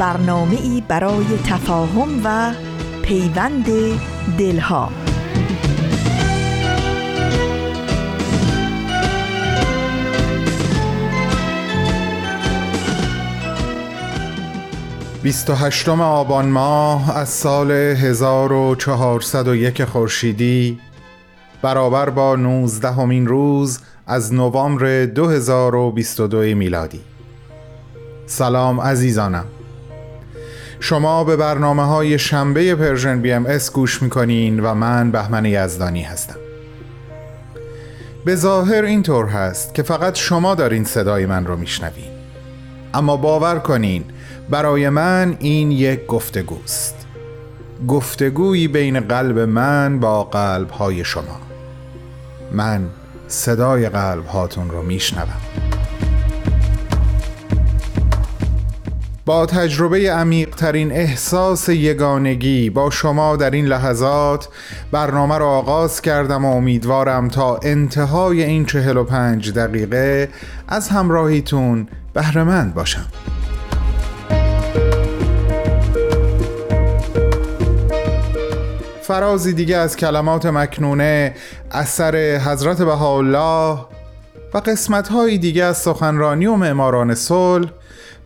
برنامه ای برای تفاهم و پیوند دلها. بیست و هشتم آبان ماه از سال 1401 خورشیدی برابر با 19 همین روز از نوامبر 2022 میلادی. سلام عزیزانم. شما به برنامه های شنبه Persian BMS گوش می‌کنین و من بهمن یزدانی هستم. به ظاهر اینطور هست که فقط شما دارین صدای من رو میشنوین. اما باور کنین برای من این یک گفتگوست. گفتگویی بین قلب من با قلب های شما. من صدای قلب هاتون رو میشنوم. با تجربه عمیق ترین احساس یگانگی با شما در این لحظات برنامه را آغاز کردم و امیدوارم تا انتهای این چهل و پنج دقیقه از همراهیتون بهرمند باشم. فرازی دیگه از کلمات مکنونه اثر حضرت بهاءالله و قسمت دیگه از سخنرانی و معماران صلح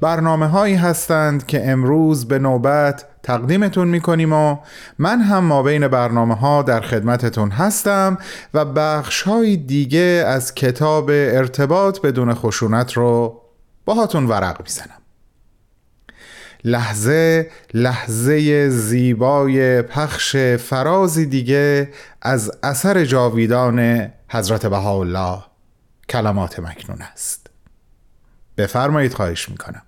برنامه هایی هستند که امروز به نوبت تقدیمتون می‌کنیم و من هم ما بین برنامه ها در خدمتتون هستم و بخش های دیگه از کتاب ارتباط بدون خشونت رو باهاتون ورق می‌زنم. لحظه لحظه زیبای پخش فرازی دیگه از اثر جاویدان حضرت بهاءالله کلمات مکنون است. بفرمایید خواهش می‌کنم.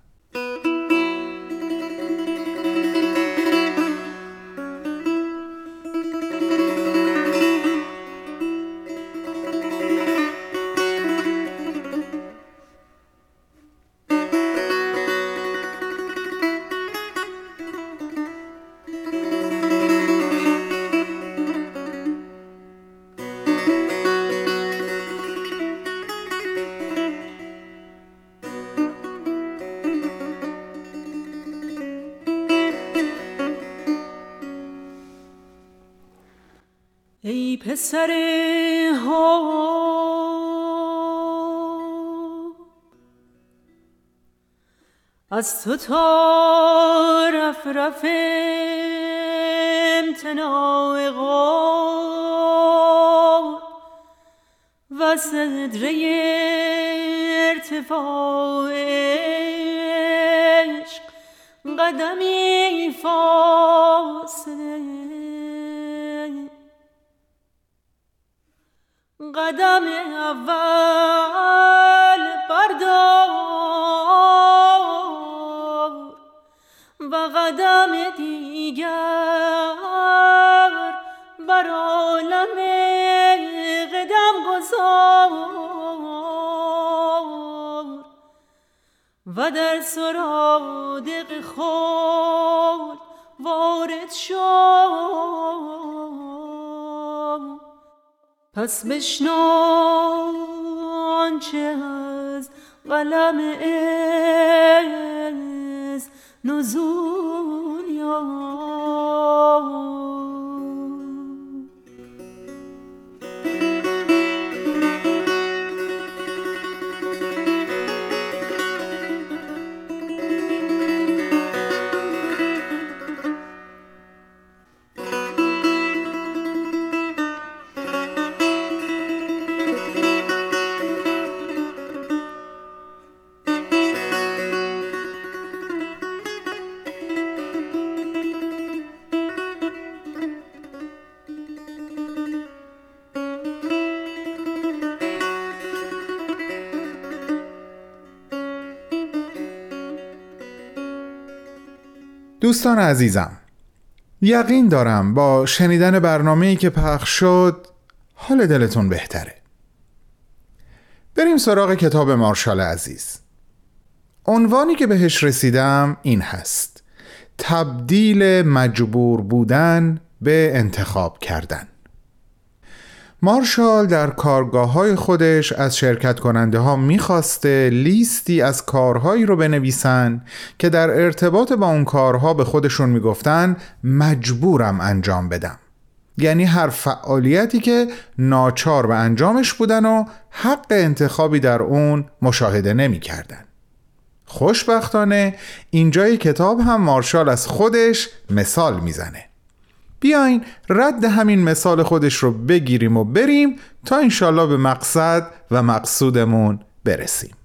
پسر ها. از تو تا رف رف امتناع و صدره ارتفاع عشق قدمی فاصله قدم اول بردار و قدم دیگر بر عالم قدم گذار. و در سرادق خود وارد شد پس بشنو آنچه از قلم از نزول یا دوستان عزیزم یقین دارم با شنیدن برنامه‌ای که پخش شد حال دلتون بهتره. بریم سراغ کتاب مارشال عزیز. عنوانی که بهش رسیدم این هست تبدیل مجبور بودن به انتخاب کردن. مارشال در کارگاه های خودش از شرکت کننده ها می‌خواسته لیستی از کارهایی رو بنویسن که در ارتباط با اون کارها به خودشون می‌گفتن مجبورم انجام بدم یعنی هر فعالیتی که ناچار به انجامش بودن و حق انتخابی در اون مشاهده نمی‌کردن. خوشبختانه اینجای کتاب هم مارشال از خودش مثال می‌زنه بیاین رد همین مثال خودش رو بگیریم و بریم تا انشالله به مقصد و مقصودمون برسیم.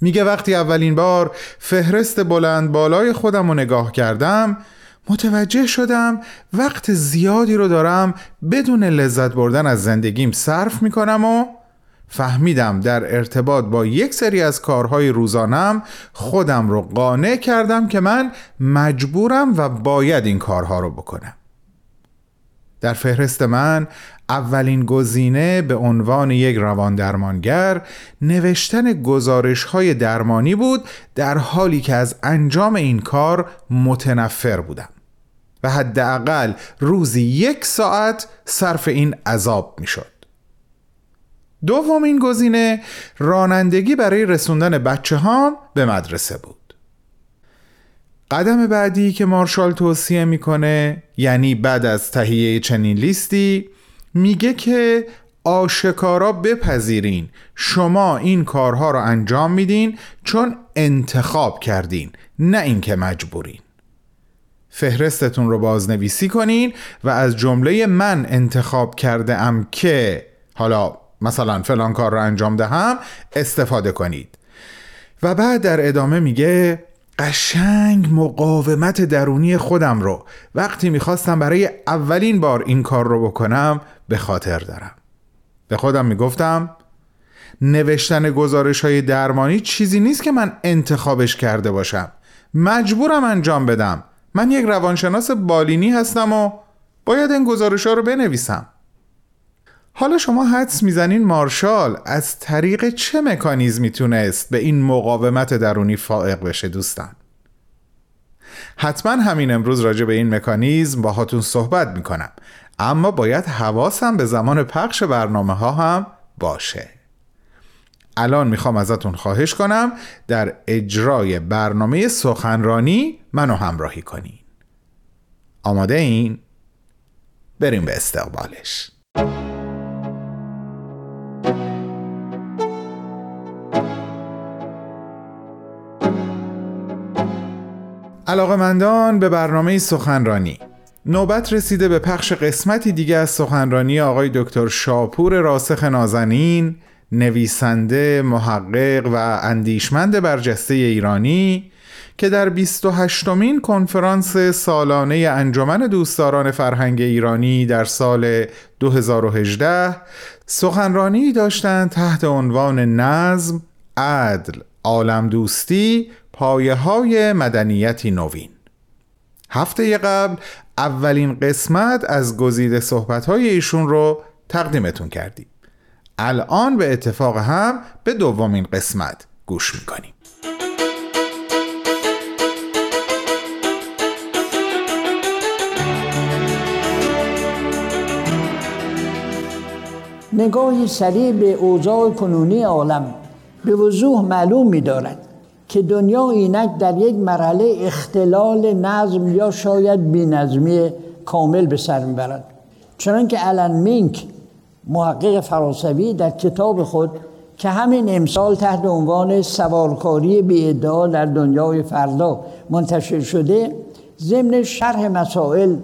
میگه وقتی اولین بار فهرست بلند بالای خودم رو نگاه کردم متوجه شدم وقت زیادی رو دارم بدون لذت بردن از زندگیم صرف می‌کنم و فهمیدم در ارتباط با یک سری از کارهای روزانم خودم رو قانع کردم که من مجبورم و باید این کارها رو بکنم. در فهرست من اولین گزینه به عنوان یک روان درمانگر نوشتن گزارش های درمانی بود در حالی که از انجام این کار متنفر بودم و حداقل روزی یک ساعت صرف این عذاب می شد دومین گزینه رانندگی برای رسوندن بچه هام به مدرسه بود. قدم بعدی که مارشال توصیه می‌کنه یعنی بعد از تهیه چنین لیستی میگه که آشکارا بپذیرین شما این کارها رو انجام میدین چون انتخاب کردین نه اینکه مجبورین. فهرستتون رو بازنویسی کنین و از جمله من انتخاب کرده ام که حالا مثلا فلان کار رو انجام دهم استفاده کنید. و بعد در ادامه میگه قشنگ مقاومت درونی خودم رو. وقتی می‌خواستم برای اولین بار این کار رو بکنم به خاطر دارم. به خودم می‌گفتم نوشتن گزارش های درمانی چیزی نیست که من انتخابش کرده باشم. مجبورم انجام بدم. من یک روانشناس بالینی هستم و باید این گزارش ها رو بنویسم. حالا شما حدس می‌زنین مارشال از طریق چه مکانیزمی تونست به این مقاومت درونی فائق بشه دوستان؟ حتما همین امروز راجع به این مکانیزم با هاتون صحبت می‌کنم اما باید حواسم به زمان پخش برنامه ها هم باشه. الان می‌خوام ازتون خواهش کنم در اجرای برنامه سخنرانی منو همراهی کنین. آماده این؟ بریم به استقبالش. علاقمندان به برنامه سخنرانی. نوبت رسیده به پخش قسمتی دیگه از سخنرانی آقای دکتر شاپور راسخ نازنین نویسنده، محقق و اندیشمند برجسته ایرانی که در 28 مین کنفرانس سالانه انجمن دوستداران فرهنگ ایرانی در سال 2018 سخنرانی داشتند تحت عنوان نظم، عدل، عالم دوستی پایه های مدنیتی نوین. هفته قبل اولین قسمت از گزیده صحبت های ایشون رو تقدیمتون کردیم. الان به اتفاق هم به دومین قسمت گوش می‌کنیم. نگاهی سریع به اوضاع کنونی عالم به وضوح معلوم می دارد که دنیا اینک در یک مرحله اختلال نظم یا شاید بینظمی کامل به سر می‌برد. چنان که الان مینک محقق فرانسوی در کتاب خود که همین امسال تحت عنوان سوارکاری بی در دنیای فردا منتشر شده ضمن شرح مسائل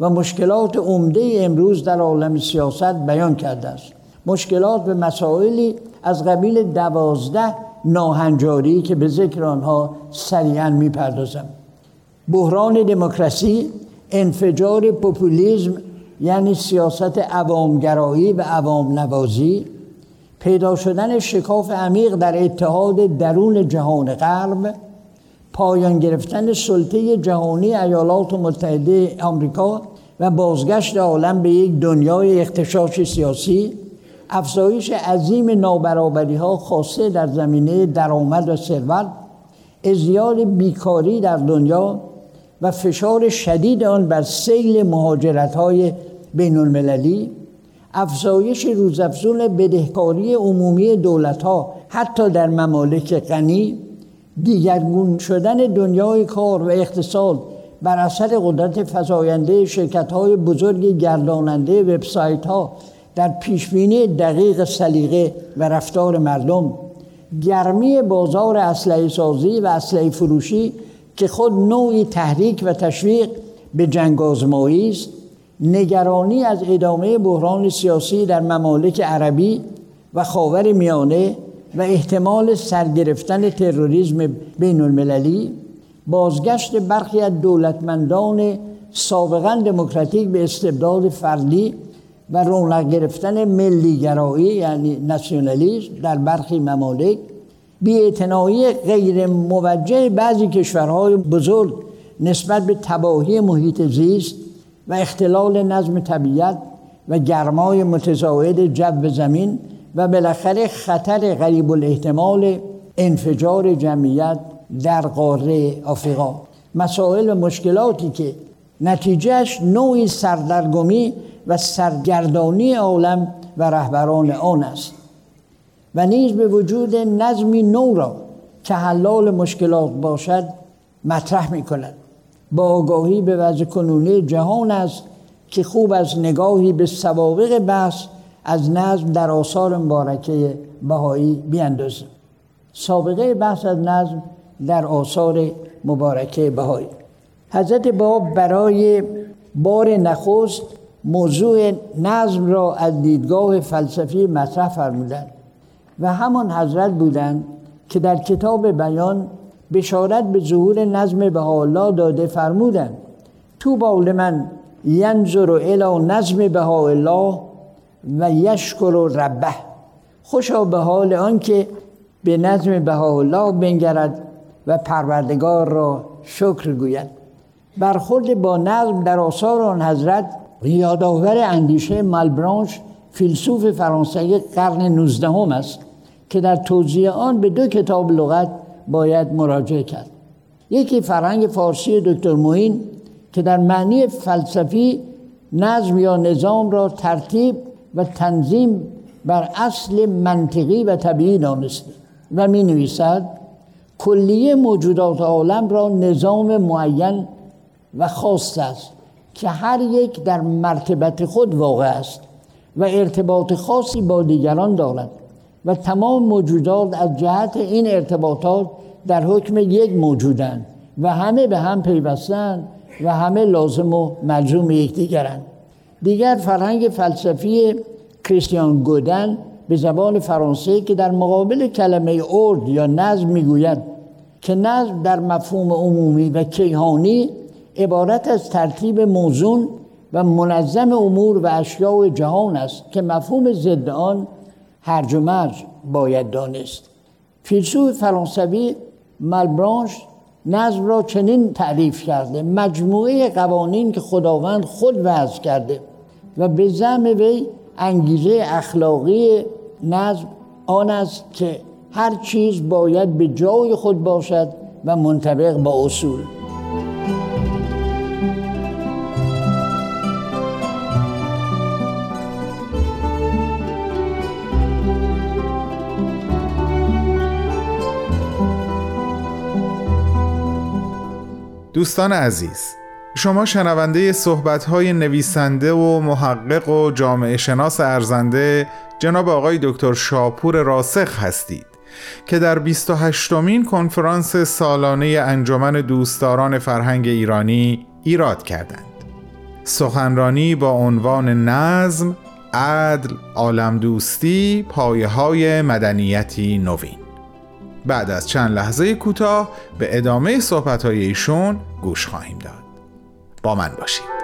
و مشکلات عمده امروز در عالم سیاست بیان کرده است. مشکلات به مسائلی از قبیل دوازده ناهنجاری که به ذکر آنها سریعا می‌پردازم. بحران دموکراسی انفجار پوپولیزم یعنی سیاست عوامگرایی و عوام نوازی پیدا شدن شکاف عمیق در اتحاد درون جهان غرب پایان گرفتن سلطه جهانی ایالات متحده آمریکا و بازگشت عالم به یک دنیای اختشاش سیاسی افزایش عظیم نابرابری ها خاصه در زمینه درآمد و ثروت ازدیاد بیکاری در دنیا و فشار شدید آن بر سیل مهاجرت های بین المللی افزایش روزافزون بدهکاری عمومی دولت ها حتی در ممالک غنی دیگرگون شدن دنیای کار و اقتصاد بر اثر قدرت فزاینده شرکت های بزرگ گرداننده وبسایت ها در پیشبینی دقیق سلیقه و رفتار مردم گرمی بازار اسلحه سازی و اسلحه فروشی که خود نوعی تحریک و تشویق به جنگ آزمایی است نگرانی از ادامه بحران سیاسی در ممالک عربی و خاور میانه و احتمال سرگرفتن تروریسم بین المللی بازگشت برخی از دولتمندان سابقا دموکراتیک به استبداد فردی و رونق گرفتن ملیگرایی یعنی ناسیونالیسم در برخی ممالک بیاعتنایی غیر موجه بعضی کشورهای بزرگ نسبت به تباهی محیط زیست و اختلال نظم طبیعت و گرمای متزاید جو زمین و بالاخره خطر غریب الاحتمال انفجار جمعیت در قاره آفریقا. مسائل و مشکلاتی که نتیجهش نوعی سردرگمی و سرگردانی عالم و رهبران آن است. و نیز به وجود نظمی نو را که حلال مشکلات باشد مطرح می کند با آگاهی به وضع کنونی جهان است که خوب از نگاهی به سوابق بحث از نظم در آثار مبارکه بهایی بیاندازیم. سابقه بحث از نظم در آثار مبارکه بهایی. حضرت باب برای بار نخست موضوع نظم را از دیدگاه فلسفی مطرح فرمودند و همان حضرت بودند که در کتاب بیان بشارت به ظهور نظم بهاءالله داده فرمودند تو باول من ینظر الى نظم بهاءالله و یشکر ربه خوشا به حال آنکه به نظم بهاءالله بنگرد و پروردگار را شکر گوید. برخورد با نظم در آثار آن حضرت یادآور اندیشه مالبرانش فیلسوف فرانسوی قرن 19 هم است که در توضیح آن به دو کتاب لغت باید مراجعه کرد. یکی فرهنگ فارسی دکتر موین که در معنی فلسفی نظم یا نظام را ترتیب و تنظیم بر اصل منطقی و طبیعی دانسته و می نویسد کلیه موجودات عالم را نظام معین و خاص است. که هر یک در مرتبت خود واقع است و ارتباط خاصی با دیگران دارد و تمام موجودات از جهت این ارتباطات در حکم یک موجودند و همه به هم پیوستند و همه لازم و ملزوم یکدیگرند. دیگر فرهنگ فلسفی کریستیان گودن به زبان فرانسه که در مقابل کلمه ارد یا نظم می‌گوید که نظم در مفهوم عمومی و کیهانی عبارت از ترتیب موزون و منظم امور و اشیاء جهان است که مفهوم ضد آن هرج و مرج باید دانست. فیلسوف فرانسوی ملبرانش نظم را چنین تعریف کرده مجموعه قوانین که خداوند خود وضع کرده و به زم وی انگیزه اخلاقی نظم آن است که هر چیز باید به جای خود باشد و منطبق با اصول. دوستان عزیز شما شنونده صحبت‌های نویسنده و محقق و جامعه شناس ارزنده جناب آقای دکتر شاپور راسخ هستید که در 28 مین کنفرانس سالانه انجمن دوستداران فرهنگ ایرانی ایراد کردند. سخنرانی با عنوان نظم، عدل، عالم دوستی، پایه های مدنیتی نوین. بعد از چند لحظه کوتاه به ادامه صحبت های ایشون گوش خواهیم داد. با من باشید.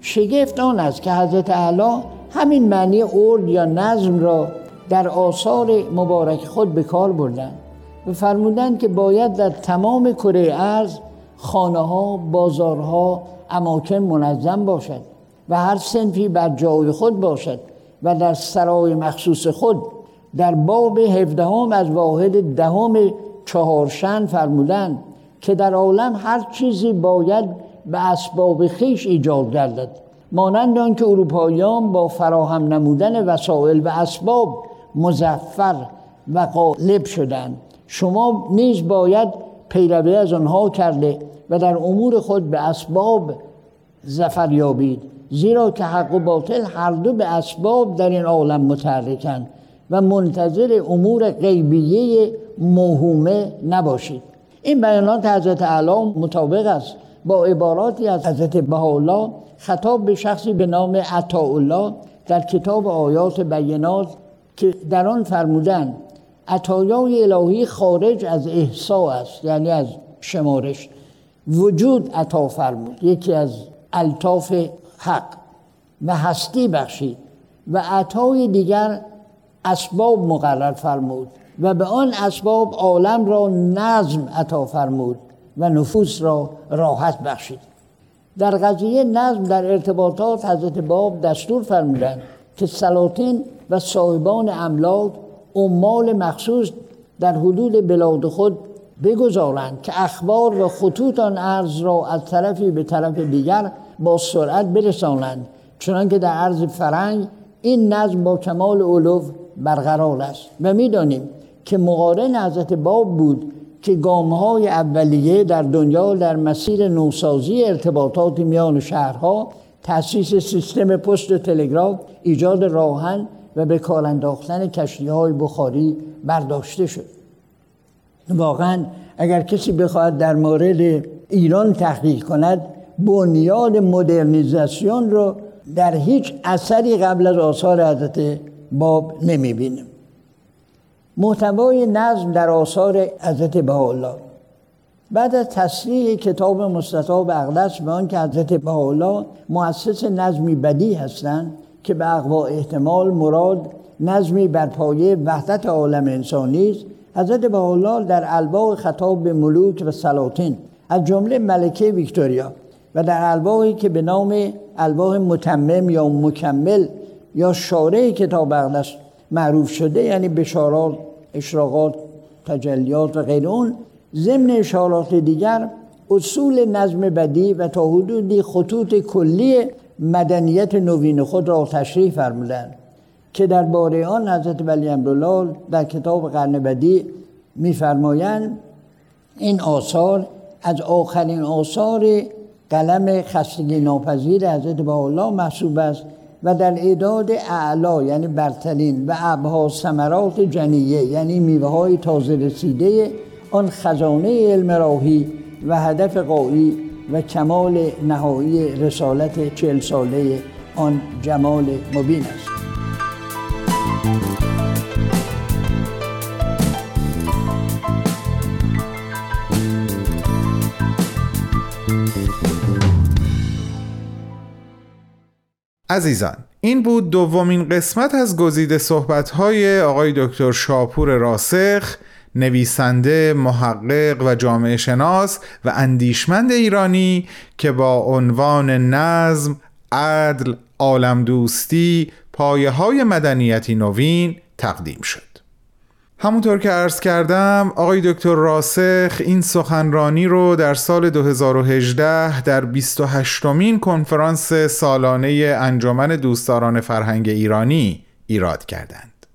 شگفت آن است که حضرت اعلی همین معنی ارد یا نظم را در آثار مبارک خود به کار بردند و فرمودند که باید در تمام کره ارز خانه ها، بازارها، اماکن منظم باشد و هر سنفی بر جای خود باشد و در سرای مخصوص خود در باب هفدهم از واحد دهم چهارشن فرمودند که در عالم هر چیزی باید به اسباب خیش ایجاد گردد. مانند آنکه اروپاییان با فراهم نمودن وسایل و اسباب مزفر و غالب شدند. شما نیز باید پیروی از آنها کرده و در امور خود به اسباب زفر یابید زیرا که حق و باطل هر دو به اسباب در این عالم متحرکند و منتظر امور غیبیه موهومه نباشید. این بیانات حضرت اعلی مطابق است. با عباراتی از حضرت بهاءالله خطاب به شخصی به نام عطاءالله در کتاب آیات بینات که در آن فرمودن عطایای الهی خارج از احسا است یعنی از شمارش وجود عطا فرمود یکی از الطاف حق و هستی بخشید و عطای دیگر اسباب مقرر فرمود و به آن اسباب عالم را نظم عطا فرمود. و نفوس را راحت بخشید. در قضیه نظم در ارتباطات حضرت باب دستور فرمودند که سلاطین و صاحبان املاک عمال مخصوص در حدود بلاد خود بگذارند که اخبار و خطوط آن ارز را از طرفی به طرف دیگر با سرعت برسانند چنانکه در عرض فرنگ این نظم با کمال علو برقرار است. و می‌دانیم که مقارن حضرت باب بود که های اولیه در دنیا در مسیر نوسازی ارتباطات میان شهرها تأسیس سیستم پست تلگراف ایجاد راهن و به کار انداختن کشتی های بخاری برداشته شد. واقعا اگر کسی بخواهد در مورد ایران تحقیق کند بنیاد مدرنیزاسیون رو در هیچ اثری قبل از آثار حضرت باب نمی‌بینیم محتوای نظم در آثار حضرت بهاءالله. بعد از تصریح کتاب مستطاب اقدس به آن که حضرت بهاءالله مؤسس نظمی بدی هستند که به اقوا احتمال مراد نظمی بر پایه وحدت عالم انسانی است حضرت بهاءالله در الواح خطاب به ملوک و سلاطین از جمله ملکه ویکتوریا و در الواحی که به نام الواح متمم یا مکمل یا شارع کتاب اقدس معروف شده یعنی بشارات اشراقات تجلیات و غیر اون ضمن اشارات دیگر اصول نظم بدی و تا حدودی خطوط کلی مدنیت نوین خود را تشریح فرمودند که در باره آن حضرت ولی امرالله در کتاب قرن بدی میفرمایند این آثار از آخرین آثار قلم خستگی ناپذیر حضرت الله محسوب است. و در اعداد اعلا یعنی برترین و ابها ثمرات جنیه یعنی میوه های تازه رسیده آن خزانه علم راهی و هدف قایی و کمال نهایی رسالت چهل ساله آن جمال مبین است. عزیزان این بود دومین قسمت از گزیده صحبت‌های آقای دکتر شاپور راسخ نویسنده، محقق و جامعه شناس و اندیشمند ایرانی که با عنوان نظم، عدل، عالم دوستی، پایه های مدنیتی نوین تقدیم شد. همونطور که عرض کردم آقای دکتر راسخ این سخنرانی رو در سال 2018 در 28 مین کنفرانس سالانه انجمن دوستداران فرهنگ ایرانی ایراد کردند.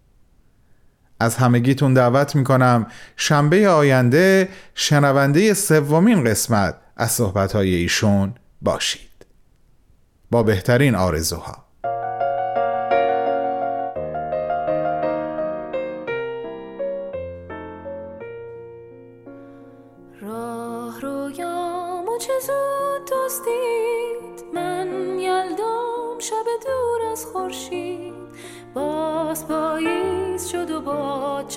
از همگیتون دعوت می‌کنم شنبه آینده شنونده سومین قسمت از صحبتهای ایشون باشید. با بهترین آرزوها.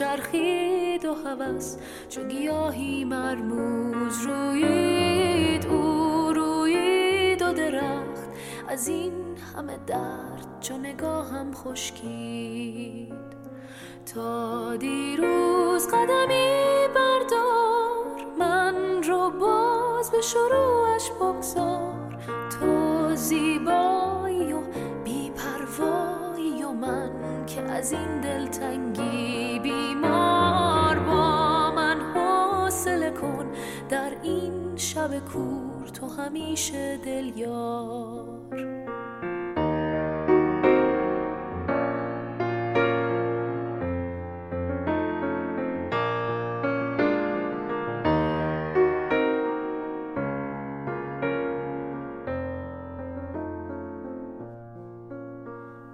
چرخید و هوس چو گیاهی مرموز رویید او رویید و درخت از این همه درد چو نگاهم خشکید. تا دیروز قدمی بردار من رو باز به شروعش بگذار. تو زیبایی و بیپروایی و من که از این دلتنگی شب کور تو همیشه دل یار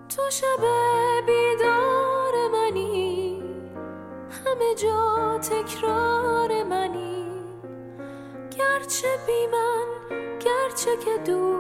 تو شب بیدار منی همه جا تکرار. گرچه بی من گرچه که دور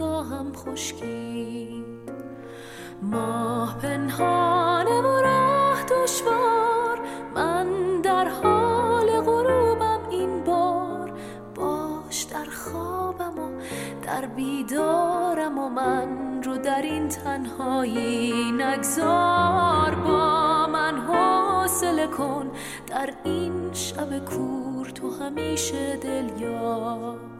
نگاهم خشکید ماه پنهانه و راه دشوار من در حال غروبم این بار. باش در خوابم و در بیدارم و من رو در این تنهایی نگذار. با من حوصله کن در این شب کور تو همیشه دل یار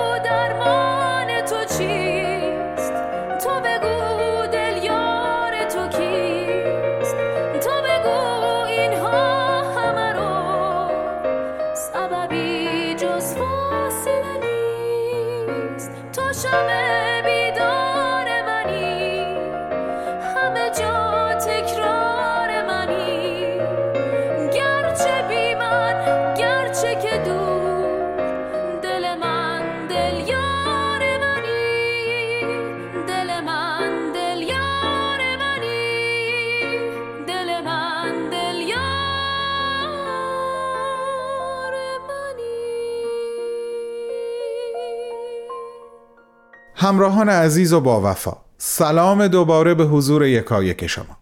همراهان عزیز و با وفا. سلام دوباره به حضور یکایک شما.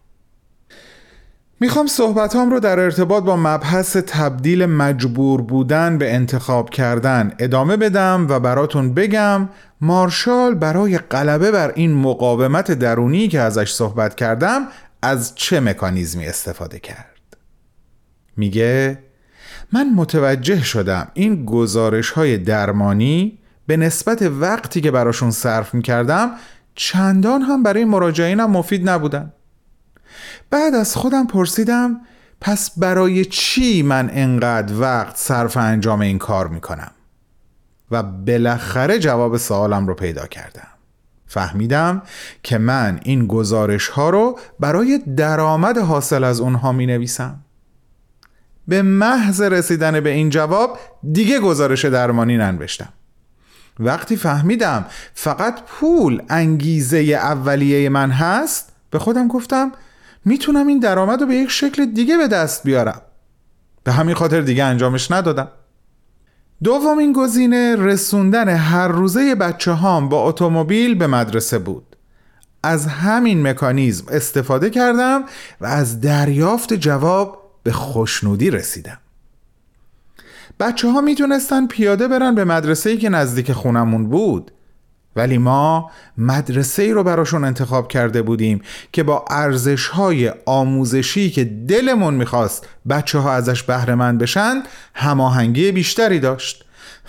می‌خوام صحبتام رو در ارتباط با مبحث تبدیل مجبور بودن به انتخاب کردن ادامه بدم و براتون بگم مارشال برای غلبه بر این مقاومت درونی که ازش صحبت کردم از چه مکانیزمی استفاده کرد؟ میگه من متوجه شدم این گزارش های درمانی به نسبت وقتی که براشون صرف می‌کردم چندان هم برای مراجعینم مفید نبودن. بعد از خودم پرسیدم پس برای چی من انقدر وقت صرف انجام این کار می‌کنم؟ و بالاخره جواب سوالم رو پیدا کردم. فهمیدم که من این گزارش ها رو برای درآمد حاصل از اونها می نویسم به محض رسیدن به این جواب دیگه گزارش درمانی ننوشتم. وقتی فهمیدم فقط پول انگیزه اولیه من هست به خودم گفتم می‌تونم این درآمد رو به یک شکل دیگه به دست بیارم. به همین خاطر دیگه انجامش ندادم. دومین گزینه رسوندن هر روزه بچه هام با اتومبیل به مدرسه بود. از همین مکانیزم استفاده کردم و از دریافت جواب به خوشنودی رسیدم. بچه ها می‌تونستن پیاده برن به مدرسه ای که نزدیک خونمون بود. ولی ما مدرسه ای رو براشون انتخاب کرده بودیم که با ارزش های آموزشی که دلمون می‌خواست بچه ها ازش بهره بشن هماهنگی بیشتری داشت.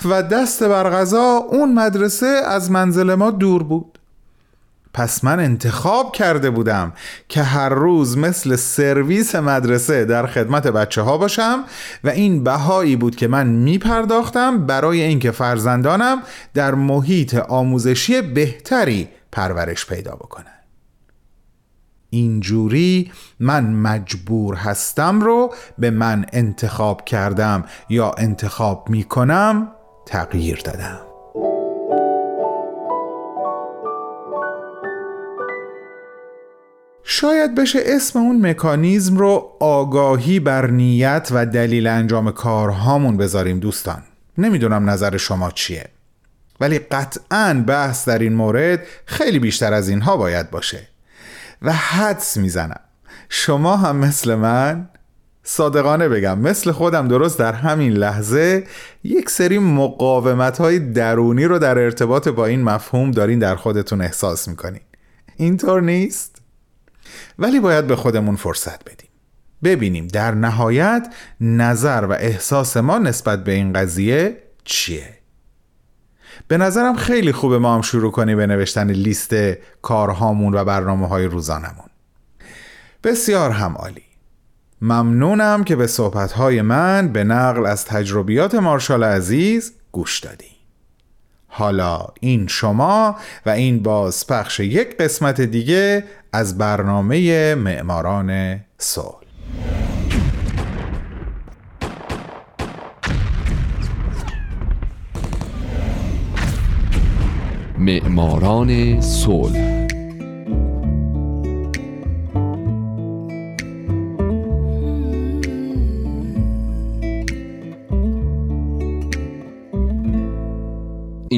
و دست بر غذا اون مدرسه از منزل ما دور بود. پس من انتخاب کرده بودم که هر روز مثل سرویس مدرسه در خدمت بچه ها باشم و این بهایی بود که من می پرداختم برای اینکه فرزندانم در محیط آموزشی بهتری پرورش پیدا بکنن. اینجوری من مجبور هستم رو به من انتخاب کردم یا انتخاب می کنم تغییر دادم. شاید بشه اسم اون مکانیزم رو آگاهی بر نیت و دلیل انجام کارهامون بذاریم دوستان. نمی‌دونم نظر شما چیه. ولی قطعا بحث در این مورد خیلی بیشتر از اینها باید باشه. و حدس می‌زنم. شما هم مثل من صادقانه بگم مثل خودم درست در همین لحظه یک سری مقاومت های درونی رو در ارتباط با این مفهوم دارین در خودتون احساس می‌کنین. اینطور نیست؟ ولی باید به خودمون فرصت بدیم. ببینیم در نهایت نظر و احساس ما نسبت به این قضیه چیه. به نظرم خیلی خوبه ما هم شروع کنیم به نوشتن لیست کارهامون و برنامه های روزانمون. بسیار هم عالی. ممنونم که به صحبتهای من به نقل از تجربیات مارشال عزیز گوش دادی حالا این شما و این بازپخش یک قسمت دیگه از برنامه معماران صلح. معماران صلح.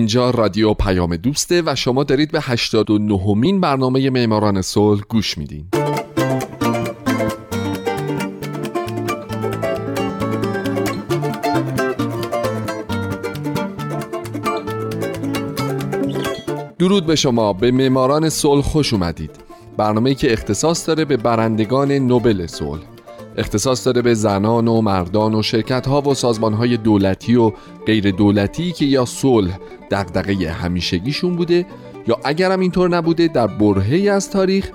اینجا رادیو پیام دوسته و شما دارید به 89 مین برنامه معماران صلح گوش میدین. درود به شما. به معماران صلح خوش اومدید. برنامه که اختصاص داره به برندگان نوبل صلح. اختصاص داره به زنان و مردان و شرکت ها و سازمان های دولتی و غیر دولتی که یا صلح دغدغه همیشگیشون بوده یا اگرم اینطور نبوده در برهی از تاریخ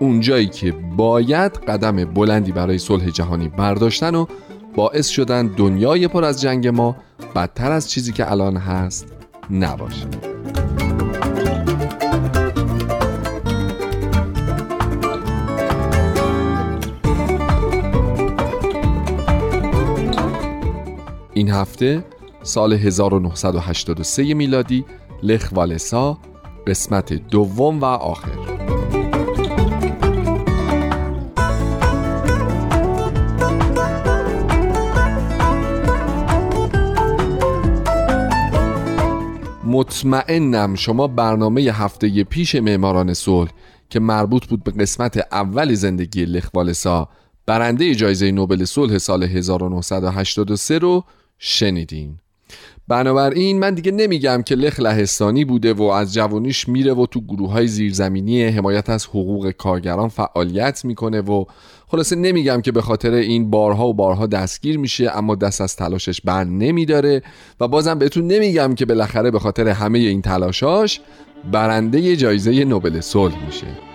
اونجایی که باید قدم بلندی برای صلح جهانی برداشتن و باعث شدن دنیای پر از جنگ ما بدتر از چیزی که الان هست نباشه. این هفته سال 1983 میلادی لخ والسا قسمت دوم و آخر. مطمئنم شما برنامه هفته پیش معماران صلح که مربوط بود به قسمت اول زندگی لخ والسا برنده جایزه نوبل صلح سال 1983 رو شنیدین. بنابراین من دیگه نمیگم که لخ لهستانی بوده و از جوانیش میره و تو گروه های زیرزمینی حمایت از حقوق کارگران فعالیت می‌کنه و خلاصه نمیگم که به خاطر این بارها و بارها دستگیر میشه اما دست از تلاشش بر نمیداره و بازم بهتون نمیگم که بالاخره به خاطر همه این تلاشاش برنده جایزه نوبل صلح میشه.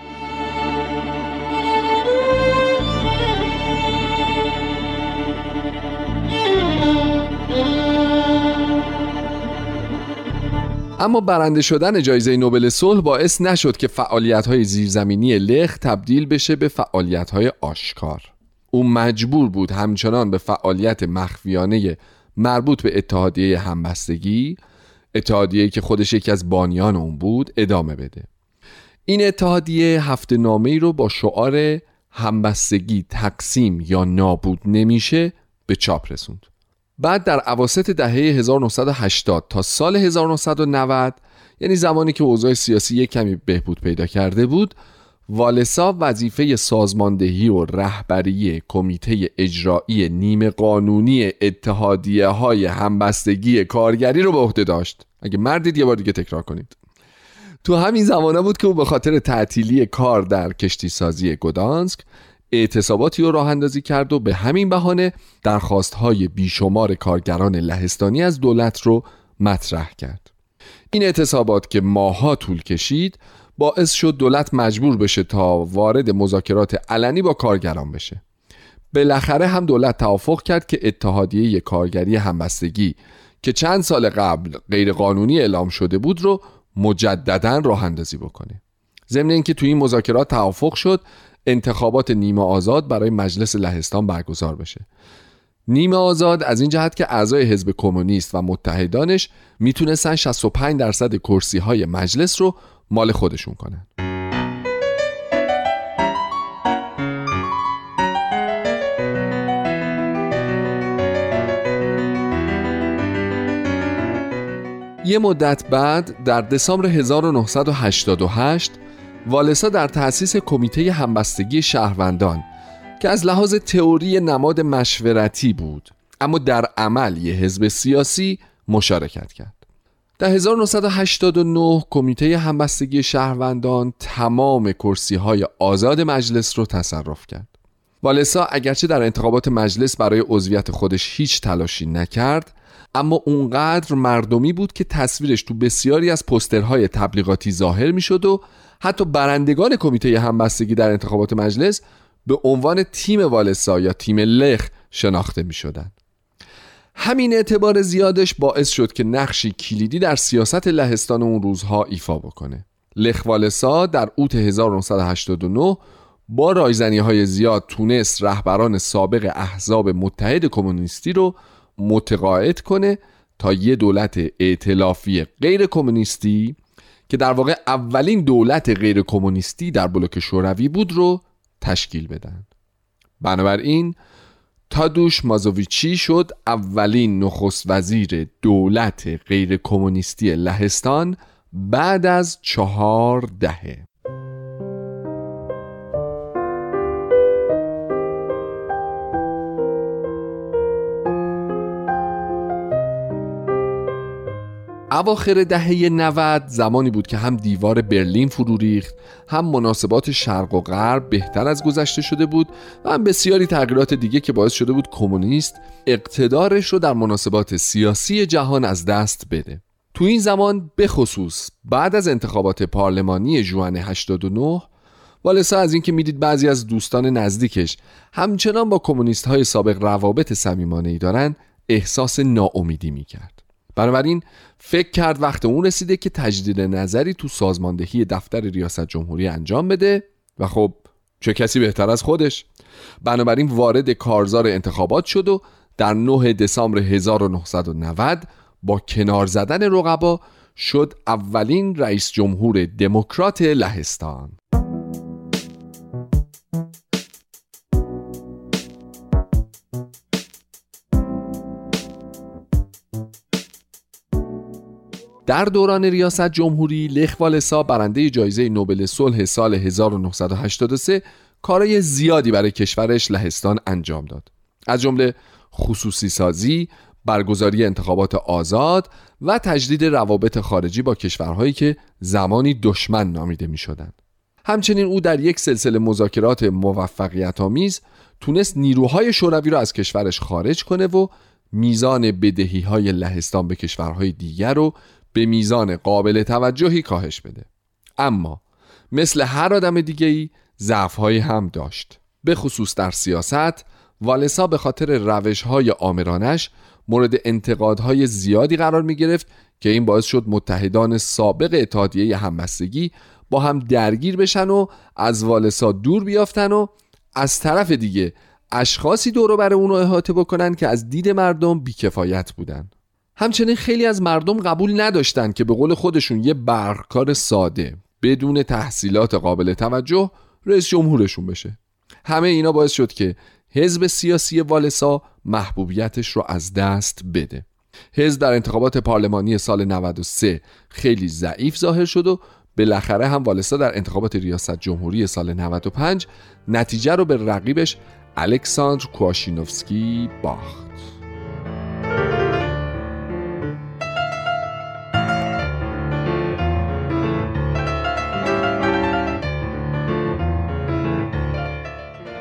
اما برنده شدن جایزه نوبل صلح باعث نشد که فعالیت های زیرزمینی لخ تبدیل بشه به فعالیت های آشکار. او مجبور بود همچنان به فعالیت مخفیانه مربوط به اتحادیه همبستگی اتحادیه که خودش یکی از بانیان اون بود ادامه بده. این اتحادیه هفته نامه رو با شعار همبستگی تقسیم یا نابود نمیشه به چاپ رسوند. بعد در عواست دهه 1980 تا سال 1990 یعنی زمانی که اوضاع سیاسی یک کمی بهبود پیدا کرده بود والسا وظیفه سازماندهی و رهبری کمیته اجرایی نیمه قانونی اتحادیه های همبستگی کارگری رو به عهده داشت. اگه مردید یه بار دیگه تکرار کنید. تو همین زمانه بود که او به خاطر تعطیلی کار در کشتی سازی گدانسک اعتصاباتی رو راه اندازی کرد و به همین بهانه درخواست های بیشمار کارگران لهستانی از دولت رو مطرح کرد. این اعتصابات که ماها طول کشید باعث شد دولت مجبور بشه تا وارد مذاکرات علنی با کارگران بشه. بالاخره هم دولت توافق کرد که اتحادیه کارگری همبستگی که چند سال قبل غیرقانونی اعلام شده بود رو مجددا راه اندازی بکنه. ضمن اینکه توی این مذاکرات توافق شد انتخابات نیمه آزاد برای مجلس لهستان برگزار بشه. نیمه آزاد از این جهت که اعضای حزب کمونیست و متحدانش می‌تونستن 65 درصد کرسی های مجلس رو مال خودشون کنن. یه مدت بعد در دسامبر 1988 والسا در تأسیس کمیته همبستگی شهروندان که از لحاظ تئوری نماد مشورتی بود اما در عمل یه حزب سیاسی مشارکت کرد. در 1989 کمیته همبستگی شهروندان تمام کرسی های آزاد مجلس رو تصرف کرد. والسا اگرچه در انتخابات مجلس برای عضویت خودش هیچ تلاشی نکرد اما اونقدر مردمی بود که تصویرش تو بسیاری از پسترهای تبلیغاتی ظاهر می‌شد و حتی برندگان کمیته همبستگی در انتخابات مجلس به عنوان تیم والسا یا تیم لخ شناخته می شدن. همین اعتبار زیادش باعث شد که نقشی کلیدی در سیاست لهستان اون روزها ایفا بکنه لخ والسا در اوت 1989 با رایزنی های زیاد تونست رهبران سابق احزاب متحد کمونیستی رو متقاعد کنه تا یه دولت ائتلافی غیر کمونیستی که در واقع اولین دولت غیر کمونیستی در بلوک شوروی بود رو تشکیل بدن. بنابراین تادوش مازوویچی شد اولین نخست وزیر دولت غیر کمونیستی لهستان بعد از چهار دهه. اواخر دهه 90 زمانی بود که هم دیوار برلین فرو ریخت هم مناسبات شرق و غرب بهتر از گذشته شده بود و هم بسیاری تغییرات دیگه که باعث شده بود کمونیست اقتدارش رو در مناسبات سیاسی جهان از دست بده. تو این زمان بخصوص بعد از انتخابات پارلمانی جوان 89 والسا از اینکه می‌دید بعضی از دوستان نزدیکش همچنان با کمونیست های سابق روابط صمیمانه ای دارن احساس ناامیدی می‌کرد. بنابراین فکر کرد وقت اون رسیده که تجدید نظری تو سازماندهی دفتر ریاست جمهوری انجام بده و خب چه کسی بهتر از خودش. بنابراین وارد کارزار انتخابات شد و در 9 دسامبر 1990 با کنار زدن رقبا شد اولین رئیس جمهور دموکرات لهستان. در دوران ریاست جمهوری لخ والسا برنده جایزه نوبل صلح سال 1983 کارای زیادی برای کشورش لهستان انجام داد از جمله خصوصی سازی برگزاری انتخابات آزاد و تجدید روابط خارجی با کشورهایی که زمانی دشمن نامیده می شدن. همچنین او در یک سلسله مذاکرات موفقیت آمیز تونست نیروهای شوروی را از کشورش خارج کنه و میزان بدهی های لهستان به کشورهای دیگر رو به میزان قابل توجهی کاهش بده. اما مثل هر آدم دیگه ای ضعفهایی هم داشت. به خصوص در سیاست والسا به خاطر روش های آمرانش مورد انتقادهای زیادی قرار می گرفت که این باعث شد متحدان سابق اتحادیه همبستگی با هم درگیر بشن و از والسا دور بیافتن و از طرف دیگه اشخاصی دورو بر اون رو احاطه بکنن که از دید مردم بیکفایت بودن. همچنین خیلی از مردم قبول نداشتند که به قول خودشون یه برکار ساده بدون تحصیلات قابل توجه رئیس جمهورشون بشه. همه اینا باعث شد که حزب سیاسی والسا محبوبیتش رو از دست بده. حزب در انتخابات پارلمانی سال 93 خیلی ضعیف ظاهر شد و بالاخره هم والسا در انتخابات ریاست جمهوری سال 95 نتیجه رو به رقیبش الکساندر کواشینوفسکی باخت.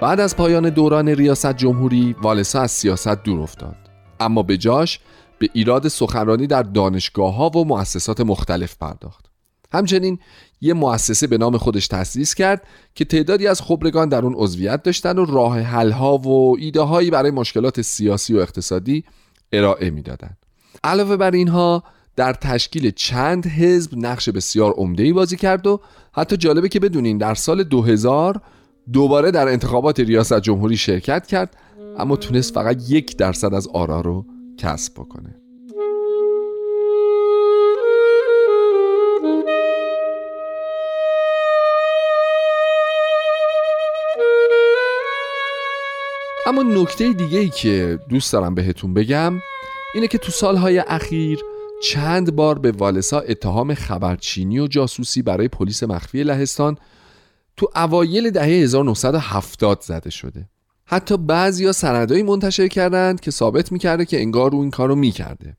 بعد از پایان دوران ریاست جمهوری والسا از سیاست دور افتاد اما به جاش به ایراد سخنرانی در دانشگاه ها و مؤسسات مختلف پرداخت همچنین یه مؤسسه به نام خودش تأسیس کرد که تعدادی از خبرگان در اون عضویت داشتن و راه حل ها و ایده هایی برای مشکلات سیاسی و اقتصادی ارائه می‌دادند. علاوه بر اینها در تشکیل چند حزب نقش بسیار عمده‌ای بازی کرد و حتی جالبه که بدونین در سال 2000 دوباره در انتخابات ریاست جمهوری شرکت کرد اما تونست فقط یک درصد از آرا رو کسب بکنه. اما نکته دیگه ای که دوست دارم بهتون بگم اینه که تو سالهای اخیر چند بار به والسا اتهام خبرچینی و جاسوسی برای پلیس مخفی لهستان تو اوایل دهه 1970 زده شده. حتی بعضیا سندایی منتشر کردند که ثابت می‌کرده که انگار رو این کارو می‌کرده.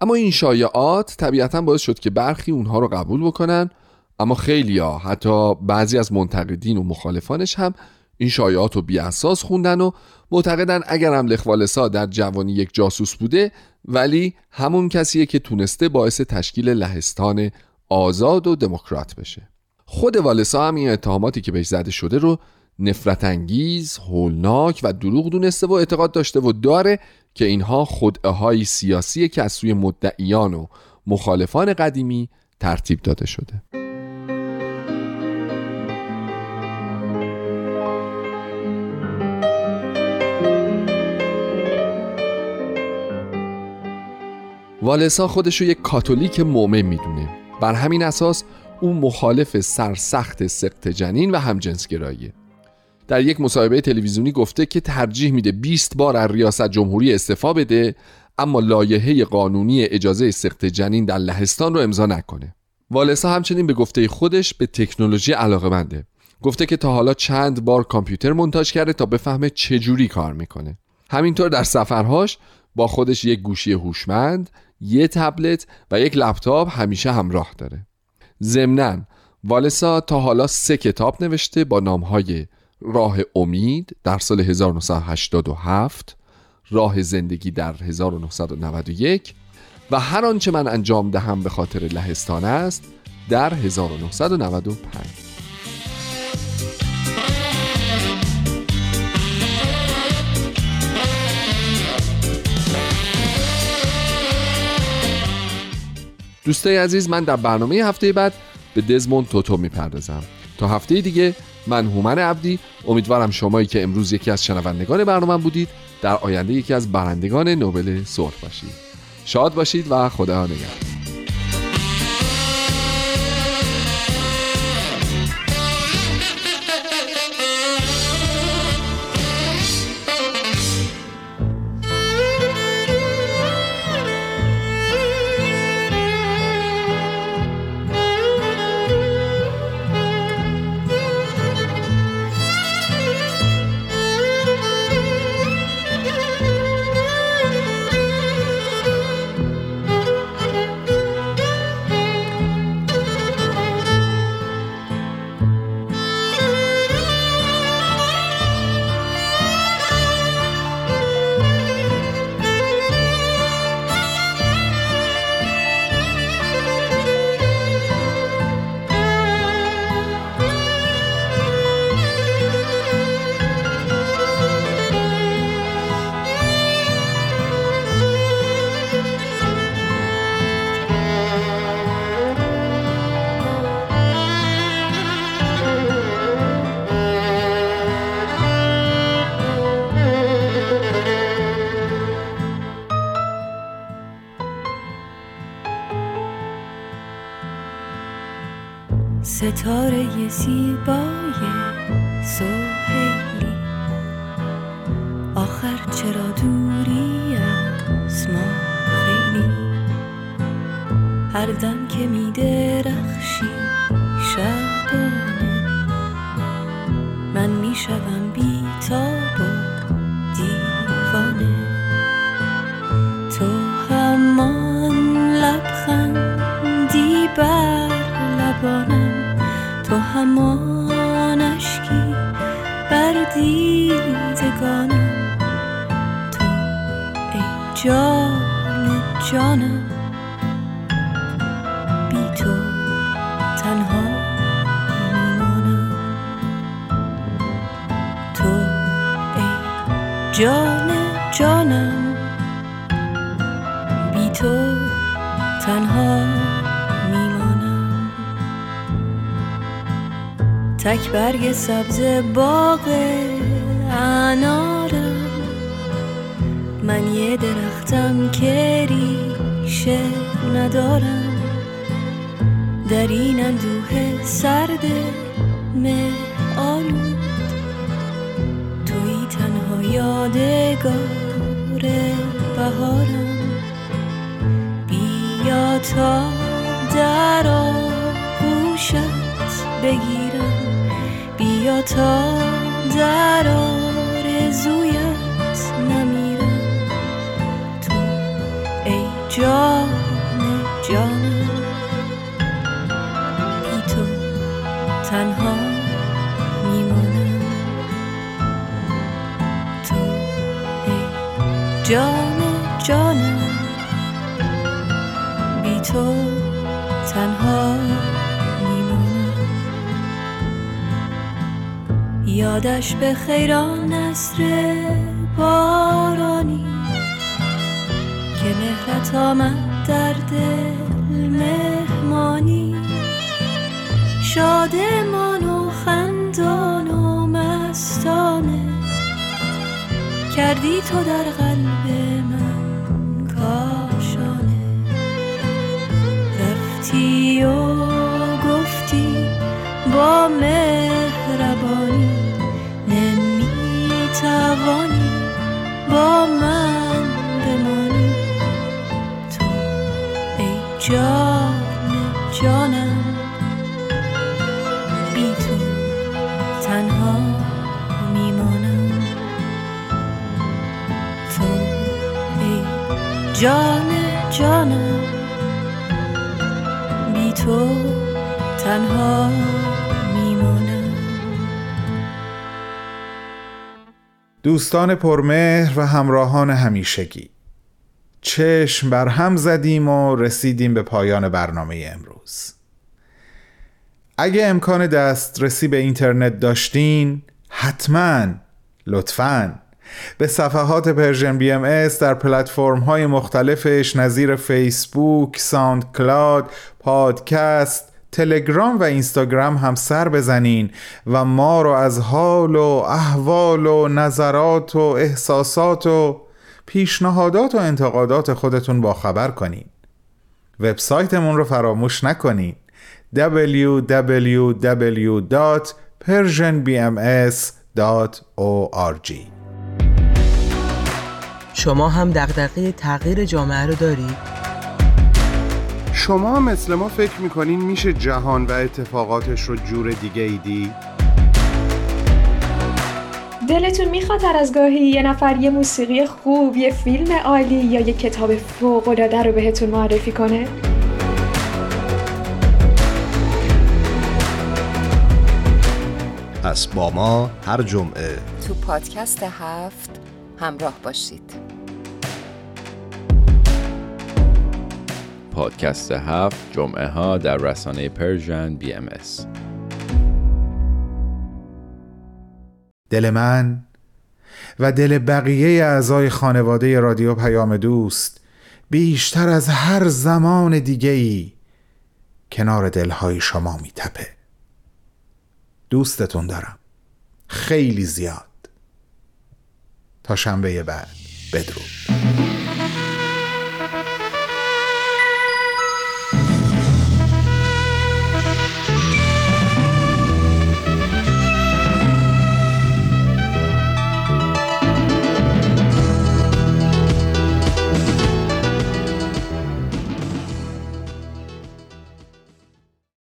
اما این شایعات طبیعتا باعث شد که برخی اونها رو قبول بکنن اما خیلیا حتی بعضی از منتقدین و مخالفانش هم این شایعات رو بیاساس خوندن و معتقدن اگر هم لخوالسا در جوانی یک جاسوس بوده ولی همون کسیه که تونسته باعث تشکیل لهستان آزاد و دموکرات بشه. خود والسا هم این اتهاماتی که بهش زده شده رو نفرت انگیز، هولناک و دروغ دونسته و اعتقاد داشته و داره که اینها خودعه سیاسی که از سوی مدعیان و مخالفان قدیمی ترتیب داده شده. والسا خودشو یک کاتولیک مومن می‌دونه بر همین اساس او مخالف سرسخت سقط جنین و همجنسگراییه در یک مصاحبه تلویزیونی گفته که ترجیح میده 20 بار از ریاست جمهوری استعفا بده اما لایحه قانونی اجازه سقط جنین در لهستان رو امضا نکنه. والسا همچنین به گفته خودش به تکنولوژی علاقه گفته که تا حالا چند بار کامپیوتر منتاج کرده تا بفهمه چه جوری کار می‌کنه. همینطور در سفرهاش با خودش یک گوشی هوشمند، یه تبلت و یک لپتاپ همیشه همراه داره. ضمناً والسا تا حالا سه کتاب نوشته با نامهای راه امید در سال 1987 راه زندگی در 1991 و هر آنچه من انجام دهم به خاطر لهستان است در 1995 دوستای عزیز من در برنامه هفته بعد به دزموند توتو می‌پردازم. تا هفته دیگه من هومن عبدی. امیدوارم شمایی که امروز یکی از شنوندگان برنامه بودید در آینده یکی از برندگان نوبل صلح باشید. شاد باشید و خدا نگهدار. ستاره زیبای تک برگ سبز باغ انارم من یه درختم که ریشه ندارم. در این اندوه سرد آلود توی تنها یادگار بهارم. بیا تا در آغوشت بگیرم تا در آرزویت نمیرم. تو ای جان جانم. بی تو تنها میمانم تو ای جان یادش به خیران نصر بارانی که مهرت آمد در دل مهمانی. شادمان و خندان و مستانه کردی تو در قلب من کاشانه رفتی و گفتی با مهربانی با من بمانی. تو ای جان جانم. بی تو تنها میمانم. تو ای جان جانم. بی تو تنها دوستان پرمهر و همراهان همیشگی. چشم بر هم زدیم و رسیدیم به پایان برنامه امروز. اگه امکان دسترسی به اینترنت داشتین حتما لطفاً به صفحات Persian BMS در پلتفرم های مختلفش نظیر فیسبوک، SoundCloud، پادکست، تلگرام و اینستاگرام هم سر بزنین و ما رو از حال و احوال و نظرات و احساسات و پیشنهادات و انتقادات خودتون با خبر کنین وبسایتمون رو فراموش نکنین www.persianbms.org شما هم دغدغه تغییر جامعه رو دارید؟ شما مثل ما فکر می‌کنین میشه جهان و اتفاقاتش رو جور دیگه ای دید؟ دلتون می‌خواد هر از گاهی یه نفر یه موسیقی خوب، یه فیلم عالی یا یه کتاب فوق‌العاده رو بهتون معرفی کنه؟ پس با ما هر جمعه تو پادکست هفت همراه باشید پادکست هفت جمعه ها در رسانه Persian BMS. دل من و دل بقیه اعضای خانواده رادیو پیام دوست بیشتر از هر زمان دیگه ای کنار دلهای شما میتپه. دوستتون دارم. خیلی زیاد. تا شنبه بعد. بدرود.